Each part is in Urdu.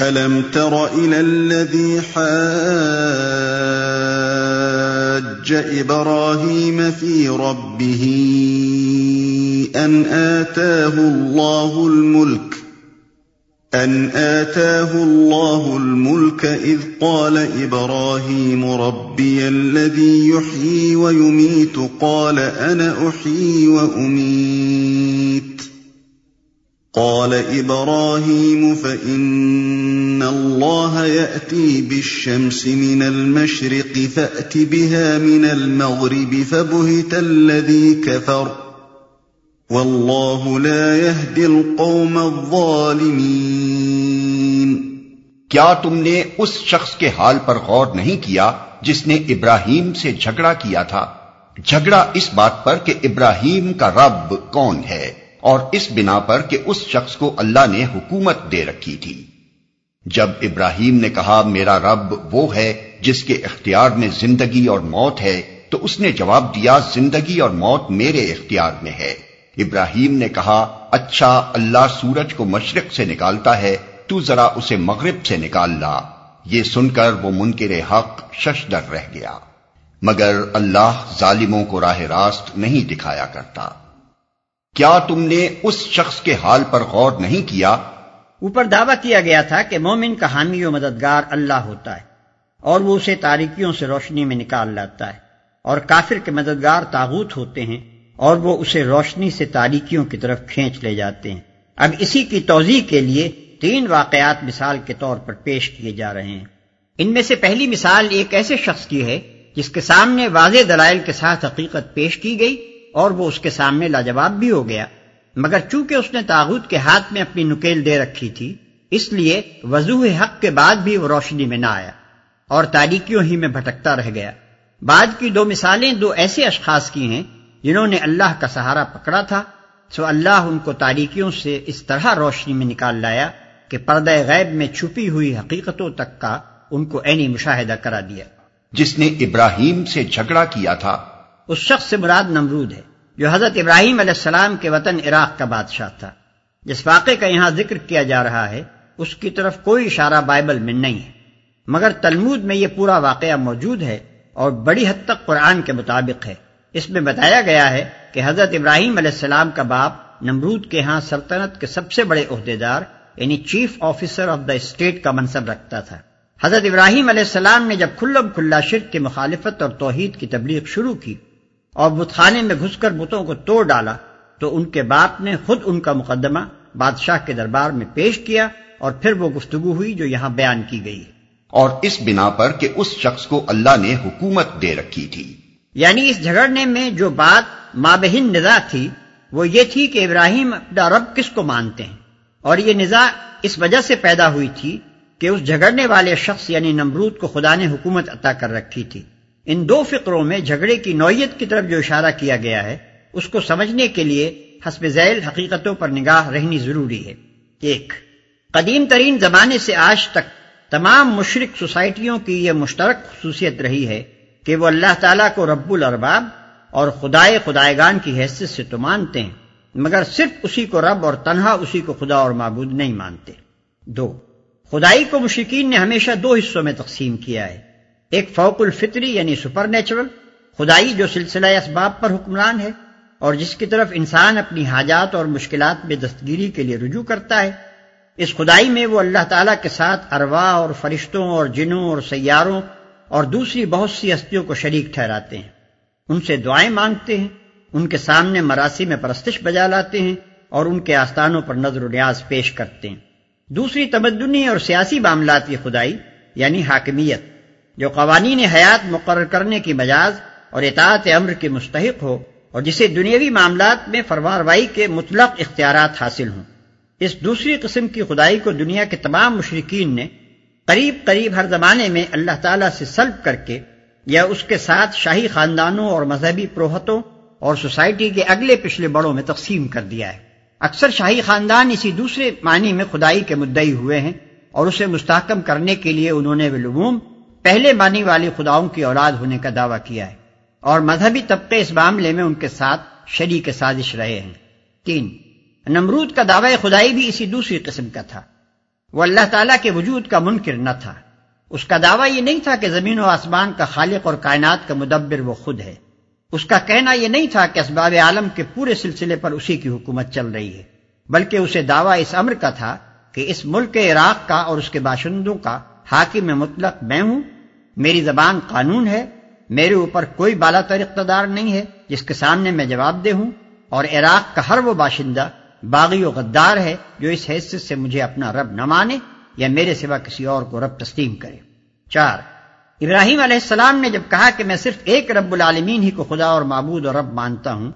أَلَمْ تَرَ إِلَى الَّذِي حَاجَّ إِبْرَاهِيمَ فِي رَبِّهِ أَنْ آتَاهُ اللَّهُ الْمُلْكَ أَنْ آتَاهُ اللَّهُ الْمُلْكَ إِذْ قَالَ إِبْرَاهِيمُ رَبِّيَ الَّذِي يُحْيِي وَيُمِيتُ قَالَ أَنَا أُحْيِي وَأُمِيتُ قال إبراهيم فإن الله يأتي بالشمس من المشرق فأت بها من المغرب فبهت الذي كفر والله لا يهدي القوم الظالمين کیا تم نے اس شخص کے حال پر غور نہیں کیا جس نے ابراہیم سے جھگڑا کیا تھا؟ جھگڑا اس بات پر کہ ابراہیم کا رب کون ہے۔ اور اس بنا پر کہ اس شخص کو اللہ نے حکومت دے رکھی تھی۔ جب ابراہیم نے کہا، میرا رب وہ ہے جس کے اختیار میں زندگی اور موت ہے، تو اس نے جواب دیا، زندگی اور موت میرے اختیار میں ہے۔ ابراہیم نے کہا اچھا اللہ سورج کو مشرق سے نکالتا ہے، تو ذرا اسے مغرب سے نکال لا۔ یہ سن کر وہ منکر حق ششدر رہ گیا۔ مگر اللہ ظالموں کو راہ راست نہیں دکھایا کرتا۔ کیا تم نے اس شخص کے حال پر غور نہیں کیا؟ اوپر دعویٰ کیا گیا تھا کہ مومن کا حامی و مددگار اللہ ہوتا ہے اور وہ اسے تاریکیوں سے روشنی میں نکال لاتا ہے اور کافر کے مددگار تاغوت ہوتے ہیں اور وہ اسے روشنی سے تاریکیوں کی طرف کھینچ لے جاتے ہیں۔ اب اسی کی توضیح کے لیے تین واقعات مثال کے طور پر پیش کیے جا رہے ہیں۔ ان میں سے پہلی مثال ایک ایسے شخص کی ہے جس کے سامنے واضح دلائل کے ساتھ حقیقت پیش کی گئی اور وہ اس کے سامنے لاجواب بھی ہو گیا۔ مگر چونکہ اس نے تاغت کے ہاتھ میں اپنی نکیل دے رکھی تھی، اس لیے وضوح حق کے بعد بھی وہ روشنی میں نہ آیا اور تاریکیوں ہی میں بھٹکتا رہ گیا۔ بعد کی دو مثالیں دو ایسے اشخاص کی ہیں جنہوں نے اللہ کا سہارا پکڑا تھا، سو اللہ ان کو تاریکیوں سے اس طرح روشنی میں نکال لایا کہ پردہ غیب میں چھپی ہوئی حقیقتوں تک کا ان کو عینی مشاہدہ کرا دیا۔ جس نے ابراہیم سے جھگڑا کیا تھا اس شخص سے مراد نمرود ہے، جو حضرت ابراہیم علیہ السلام کے وطن عراق کا بادشاہ تھا۔ جس واقعے کا یہاں ذکر کیا جا رہا ہے، اس کی طرف کوئی اشارہ بائبل میں نہیں ہے۔ مگر تلمود میں یہ پورا واقعہ موجود ہے اور بڑی حد تک قرآن کے مطابق ہے۔ اس میں بتایا گیا ہے کہ حضرت ابراہیم علیہ السلام کا باپ نمرود کے ہاں سلطنت کے سب سے بڑے عہدے دار یعنی chief officer of the state کا منصب رکھتا تھا۔ حضرت ابراہیم علیہ السلام نے جب کھلم کھلا شرک کی مخالفت اور توحید کی تبلیغ شروع کی اور بتخانے میں گھس کر بتوں کو توڑ ڈالا تو ان کے باپ نے خود ان کا مقدمہ بادشاہ کے دربار میں پیش کیا اور پھر وہ گفتگو ہوئی جو یہاں بیان کی گئی۔ اور اس بنا پر کہ اس شخص کو اللہ نے حکومت دے رکھی تھی۔ یعنی اس جھگڑنے میں جو بات مابہن نزا تھی وہ یہ تھی کہ ابراہیم اپنا رب کس کو مانتے ہیں؟ اور یہ نزا اس وجہ سے پیدا ہوئی تھی کہ اس جھگڑنے والے شخص یعنی نمرود کو خدا نے حکومت عطا کر رکھی تھی۔ ان دو فکروں میں جھگڑے کی نوعیت کی طرف جو اشارہ کیا گیا ہے، اس کو سمجھنے کے لیے حسب ذیل حقیقتوں پر نگاہ رہنی ضروری ہے۔ ایک، قدیم ترین زمانے سے آج تک تمام مشرق سوسائٹیوں کی یہ مشترک خصوصیت رہی ہے کہ وہ اللہ تعالیٰ کو رب الارباب اور خدائے خدائے کی حیثیت سے تو مانتے ہیں، مگر صرف اسی کو رب اور تنہا اسی کو خدا اور معبود نہیں مانتے۔ دو، خدائی کو مشرقین نے ہمیشہ دو حصوں میں تقسیم کیا ہے۔ ایک فوق الفطری یعنی سپر نیچرل خدائی جو سلسلہ اسباب پر حکمران ہے اور جس کی طرف انسان اپنی حاجات اور مشکلات میں دستگیری کے لیے رجوع کرتا ہے، اس خدائی میں وہ اللہ تعالیٰ کے ساتھ اروا اور فرشتوں اور جنوں اور سیاروں اور دوسری بہت سی ہستیوں کو شریک ٹھہراتے ہیں۔ ان سے دعائیں مانگتے ہیں، ان کے سامنے مراسی میں پرستش بجا لاتے ہیں اور ان کے آستانوں پر نظر و نیاز پیش کرتے ہیں۔ دوسری تمدنی اور سیاسی معاملات کی خدائی یعنی حاکمیت جو قوانین حیات مقرر کرنے کی مجاز اور اطاعت امر کے مستحق ہو اور جسے دنیاوی معاملات میں فرماروائی کے مطلق اختیارات حاصل ہوں۔ اس دوسری قسم کی خدائی کو دنیا کے تمام مشرقین نے قریب قریب ہر زمانے میں اللہ تعالیٰ سے سلب کر کے یا اس کے ساتھ شاہی خاندانوں اور مذہبی پروہتوں اور سوسائٹی کے اگلے پچھلے بڑوں میں تقسیم کر دیا ہے۔ اکثر شاہی خاندان اسی دوسرے معنی میں خدائی کے مدعی ہوئے ہیں اور اسے مستحکم کرنے کے لیے انہوں نے ولوم پہلے مانی والی خداؤں کی اولاد ہونے کا دعویٰ کیا ہے اور مذہبی طبقے اس معاملے میں ان کے ساتھ شریک سازش رہے ہیں۔ تین، نمرود کا دعوی خدائی بھی اسی دوسری قسم کا تھا۔ وہ اللہ تعالیٰ کے وجود کا منکر نہ تھا۔ اس کا دعویٰ یہ نہیں تھا کہ زمین و آسمان کا خالق اور کائنات کا مدبر وہ خود ہے۔ اس کا کہنا یہ نہیں تھا کہ اسباب عالم کے پورے سلسلے پر اسی کی حکومت چل رہی ہے، بلکہ اسے دعویٰ اس امر کا تھا کہ اس ملک عراق کا اور اس کے باشندوں کا حاکم مطلق میں ہوں، میری زبان قانون ہے، میرے اوپر کوئی بالا تر اقتدار نہیں ہے، جس کے سامنے میں جواب دے ہوں، اور عراق کا ہر وہ باشندہ باغی و غدار ہے جو اس حیثیت سے مجھے اپنا رب نہ مانے یا میرے سوا کسی اور کو رب تسلیم کرے۔ چار، ابراہیم علیہ السلام نے جب کہا کہ میں صرف ایک رب العالمین ہی کو خدا اور معبود اور رب مانتا ہوں،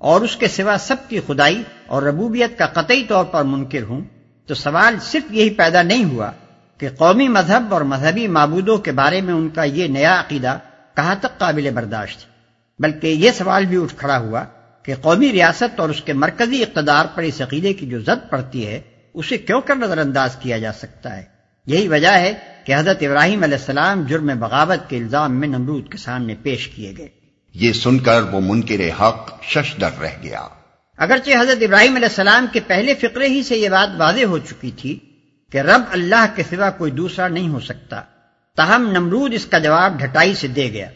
اور اس کے سوا سب کی خدائی اور ربوبیت کا قطعی طور پر منکر ہوں، تو سوال صرف یہی پیدا نہیں ہوا کہ قومی مذہب اور مذہبی معبودوں کے بارے میں ان کا یہ نیا عقیدہ کہاں تک قابل برداشت بلکہ یہ سوال بھی اٹھ کھڑا ہوا کہ قومی ریاست اور اس کے مرکزی اقتدار پر اس عقیدے کی جو زد پڑتی ہے اسے کیوں کر نظر انداز کیا جا سکتا ہے؟ یہی وجہ ہے کہ حضرت ابراہیم علیہ السلام جرم بغاوت کے الزام میں نمرود کے سامنے پیش کیے گئے۔ یہ سن کر وہ منکر حق ششدر رہ گیا۔ اگرچہ حضرت ابراہیم علیہ السلام کے پہلے فقرے ہی سے یہ بات واضح ہو چکی تھی کہ رب اللہ کے سوا کوئی دوسرا نہیں ہو سکتا۔ تاہم نمرود اس کا جواب ڈھٹائی سے دے گیا۔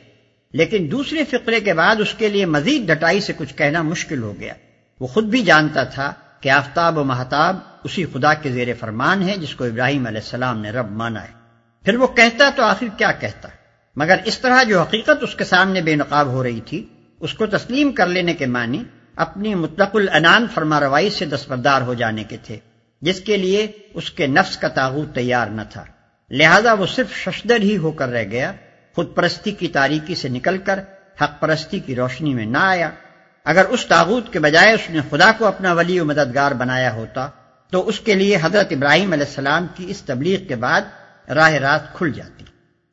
لیکن دوسرے فقرے کے بعد اس کے لیے مزید ڈٹائی سے کچھ کہنا مشکل ہو گیا۔ وہ خود بھی جانتا تھا کہ آفتاب و محتاب اسی خدا کے زیر فرمان ہے جس کو ابراہیم علیہ السلام نے رب مانا ہے۔ پھر وہ کہتا تو آخر کیا کہتا؟ مگر اس طرح جو حقیقت اس کے سامنے بے نقاب ہو رہی تھی، اس کو تسلیم کر لینے کے معنی اپنی مطلق العنان فرما روائی سے دستبردار ہو جانے کے تھے۔ جس کے لیے اس کے نفس کا تاغوت تیار نہ تھا۔ لہذا وہ صرف ششدر ہی ہو کر رہ گیا۔ خود پرستی کی تاریکی سے نکل کر حق پرستی کی روشنی میں نہ آیا۔ اگر اس تاغوت کے بجائے اس نے خدا کو اپنا ولی و مددگار بنایا ہوتا، تو اس کے لیے حضرت ابراہیم علیہ السلام کی اس تبلیغ کے بعد راہ راست کھل جاتی۔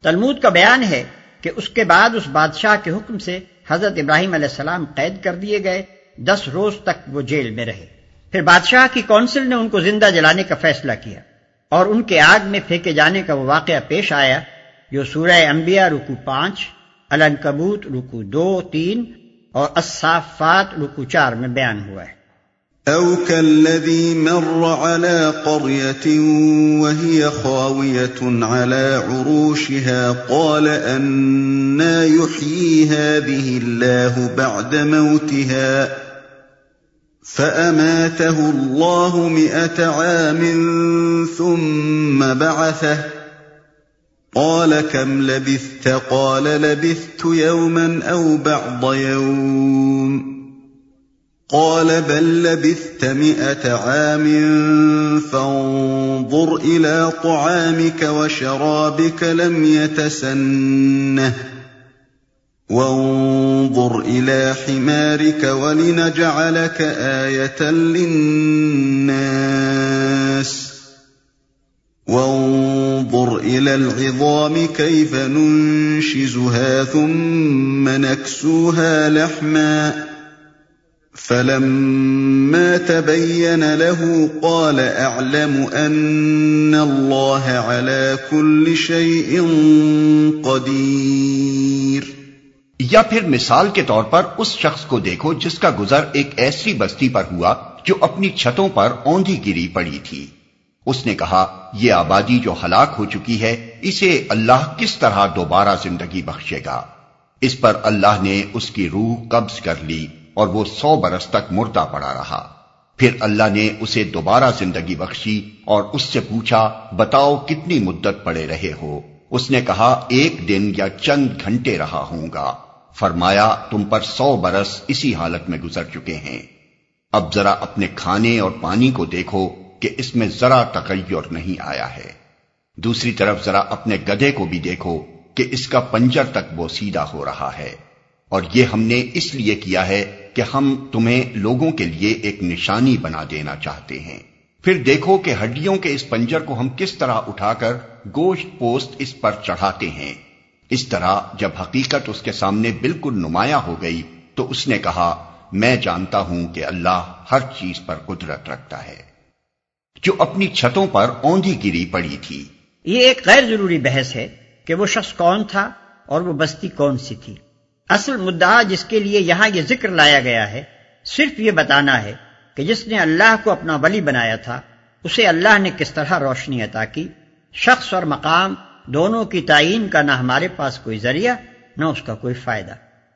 تلمود کا بیان ہے کہ اس کے بعد اس بادشاہ کے حکم سے حضرت ابراہیم علیہ السلام قید کر دیے گئے۔ دس روز تک وہ جیل میں رہے۔ پھر بادشاہ کی کونسل نے ان کو زندہ جلانے کا فیصلہ کیا اور ان کے آگ میں پھینکے جانے کا وہ واقعہ پیش آیا، جو سورہ انبیاء رکو پانچ النکبوت رکو دو، تین اور الصافات رکو چار میں بیان ہوا ہے۔ او كالذي مر على قرية وهي خاوية على عروشها قال أنا يحيي هذه الله بعد موتها فأماته الله مئة عام ثم بعثه قال كم لبثت قال لبثت يوما أو بعض يوم قال بل لبثت مئة عام فانظر إلى طعامك وشرابك لم يتسنه وانظر إلى حمارك ولنجعلك آية للناس وانظر إلى العظام كيف ننشزها ثم نكسوها لحماً فلما تبين له قال اعلم ان الله على كل شيء قدير یا پھر مثال کے طور پر اس شخص کو دیکھو جس کا گزر ایک ایسی بستی پر ہوا جو اپنی چھتوں پر اوندھی گری پڑی تھی۔ اس نے کہا، یہ آبادی جو ہلاک ہو چکی ہے، اسے اللہ کس طرح دوبارہ زندگی بخشے گا؟ اس پر اللہ نے اس کی روح قبض کر لی اور وہ سو برس تک مردہ پڑا رہا۔ پھر اللہ نے اسے دوبارہ زندگی بخشی اور اس سے پوچھا، بتاؤ کتنی مدت پڑے رہے ہو؟ اس نے کہا، ایک دن یا چند گھنٹے رہا ہوں گا۔ فرمایا، تم پر سو برس اسی حالت میں گزر چکے ہیں۔ اب ذرا اپنے کھانے اور پانی کو دیکھو کہ اس میں ذرا تغیر نہیں آیا ہے۔ دوسری طرف ذرا اپنے گدے کو بھی دیکھو کہ اس کا پنجر تک وہ سیدھا ہو رہا ہے۔ اور یہ ہم نے اس لیے کیا ہے کہ ہم تمہیں لوگوں کے لیے ایک نشانی بنا دینا چاہتے ہیں۔ پھر دیکھو کہ ہڈیوں کے اس پنجر کو ہم کس طرح اٹھا کر گوشت پوست اس پر چڑھاتے ہیں۔ اس طرح جب حقیقت اس کے سامنے بالکل نمایاں ہو گئی تو اس نے کہا، میں جانتا ہوں کہ اللہ ہر چیز پر قدرت رکھتا ہے۔ جو اپنی چھتوں پر اوندھی گری پڑی تھی۔ یہ ایک غیر ضروری بحث ہے کہ وہ شخص کون تھا اور وہ بستی کون سی تھی۔ اصل مدعا جس کے لیے یہاں یہ ذکر لایا گیا ہے، صرف یہ بتانا ہے کہ جس نے اللہ کو اپنا ولی بنایا تھا، اسے اللہ نے کس طرح روشنی عطا کی، شخص اور مقام دونوں کی تعین کا نہ ہمارے پاس کوئی ذریعہ نہ اس کا کوئی فائدہ۔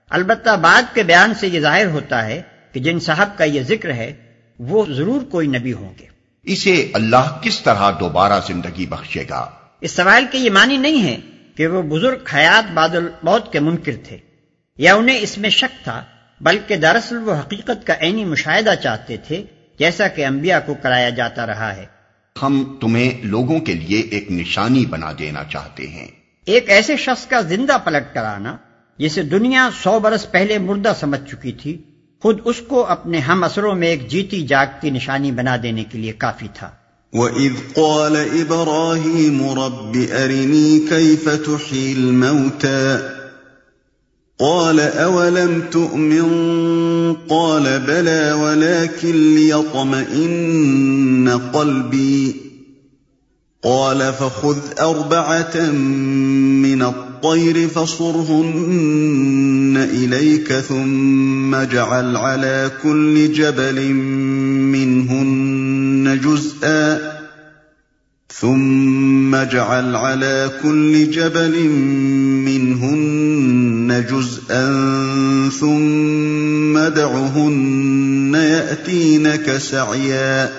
البتہ بعد کے بیان سے یہ ظاہر ہوتا ہے کہ جن صاحب کا یہ ذکر ہے وہ ضرور کوئی نبی ہوں گے۔ اسے اللہ کس طرح دوبارہ زندگی بخشے گا؟ اس سوال کے یہ معنی نہیں ہے کہ وہ بزرگ حیات بادل موت کے منکر تھے یا انہیں اس میں شک تھا بلکہ دراصل وہ حقیقت کا عینی مشاہدہ چاہتے تھے جیسا کہ انبیاء کو کرایا جاتا رہا ہے۔ ہم تمہیں لوگوں کے لیے ایک نشانی بنا دینا چاہتے ہیں۔ ایک ایسے شخص کا زندہ پلٹ کرانا جسے دنیا سو برس پہلے مردہ سمجھ چکی تھی خود اس کو اپنے ہم اثروں میں ایک جیتی جاگتی نشانی بنا دینے کے لیے کافی تھا۔ وَإِذْ قَالَ إِبْرَاهِيمُ رَبِّ أَرِنِي كَيْفَ تُحْيِي الْمَوْتَى؟ قَالَ أَوَلَمْ تُؤْمِنْ؟ قَالَ بَلَى وَلَكِنْ لِيَطْمَئِنَّ قَلْبِي. قَالَ فَخُذْ أَرْبَعَةً مِّنَ الطَّيْرِ فَصُرْهُنَّ إِلَيْكَ ثُمَّ اجْعَلْ عَلَى كُلِّ جَبَلٍ مِّنْهُنَّ جُزْءًا. ثم اجعل على كل جبل منهن جزءا ثم دعهن يأتينك سعيا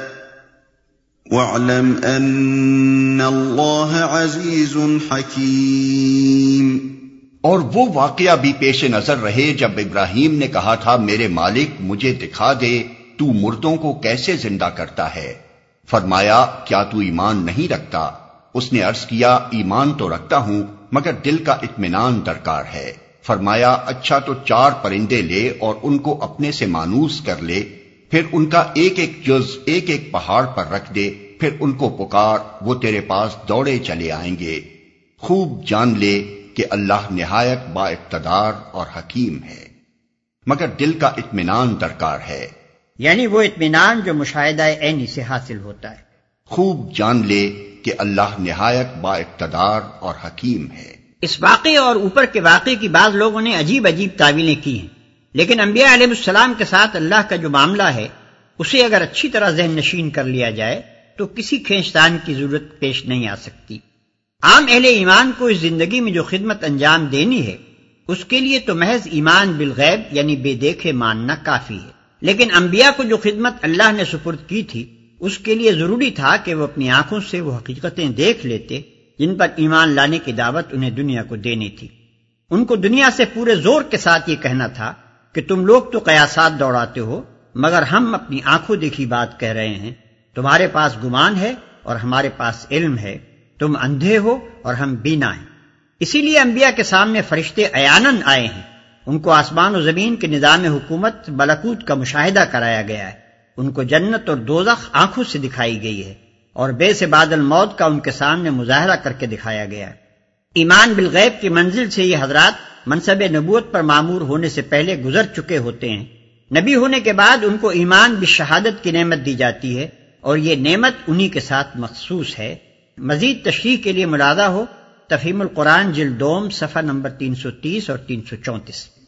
واعلم أن الله عزيز حكيم اور وہ واقعہ بھی پیش نظر رہے جب ابراہیم نے کہا تھا، میرے مالک، مجھے دکھا دے، تو مردوں کو کیسے زندہ کرتا ہے؟ فرمایا، کیا تو ایمان نہیں رکھتا؟ اس نے عرض کیا، ایمان تو رکھتا ہوں، مگر دل کا اطمینان درکار ہے۔ فرمایا اچھا تو چار پرندے لے اور ان کو اپنے سے مانوس کر لے، پھر ان کا ایک ایک جز، ایک ایک پہاڑ پر رکھ دے، پھر ان کو پکار، وہ تیرے پاس دوڑے چلے آئیں گے۔ خوب جان لے کہ اللہ نہایت با اقتدار اور حکیم ہے۔ مگر دل کا اطمینان درکار ہے۔ یعنی وہ اطمینان جو مشاہدہ عینی سے حاصل ہوتا ہے۔ خوب جان لے کہ اللہ نہایت با اقتدار اور حکیم ہے۔ اس واقعے اور اوپر کے واقعے کی بعض لوگوں نے عجیب عجیب تعویلیں کی ہیں۔ لیکن انبیاء علیہ السلام کے ساتھ اللہ کا جو معاملہ ہے اسے اگر اچھی طرح ذہن نشین کر لیا جائے تو کسی کھینچتان کی ضرورت پیش نہیں آ سکتی۔ عام اہل ایمان کو اس زندگی میں جو خدمت انجام دینی ہے اس کے لیے تو محض ایمان بالغیب یعنی بے دیکھے ماننا کافی ہے۔ لیکن انبیاء کو جو خدمت اللہ نے سپرد کی تھی، اس کے لیے ضروری تھا کہ وہ اپنی آنکھوں سے وہ حقیقتیں دیکھ لیتے، جن پر ایمان لانے کی دعوت انہیں دنیا کو دینی تھی۔ ان کو دنیا سے پورے زور کے ساتھ یہ کہنا تھا کہ تم لوگ تو قیاسات دوڑاتے ہو، مگر ہم اپنی آنکھوں دیکھی بات کہہ رہے ہیں۔ تمہارے پاس گمان ہے اور ہمارے پاس علم ہے۔ تم اندھے ہو اور ہم بینا ہیں۔ اسی لیے انبیاء کے سامنے فرشتے ایانن آئے ہیں۔ ان کو آسمان و زمین کے نظام حکومت بلکوت کا مشاہدہ کرایا گیا ہے۔ ان کو جنت اور دوزخ آنکھوں سے دکھائی گئی ہے اور بے سے بادل موت کا ان کے سامنے مظاہرہ کر کے دکھایا گیا ہے۔ ایمان بالغیب کی منزل سے یہ حضرات منصب نبوت پر معمور ہونے سے پہلے گزر چکے ہوتے ہیں۔ نبی ہونے کے بعد ان کو ایمان بشہادت کی نعمت دی جاتی ہے اور یہ نعمت انہی کے ساتھ مخصوص ہے۔ مزید تشریح کے لیے ملادہ ہو۔ تفہیم القرآن جلدوم صفحہ نمبر تین سو تیس اور تین سو چونتیس۔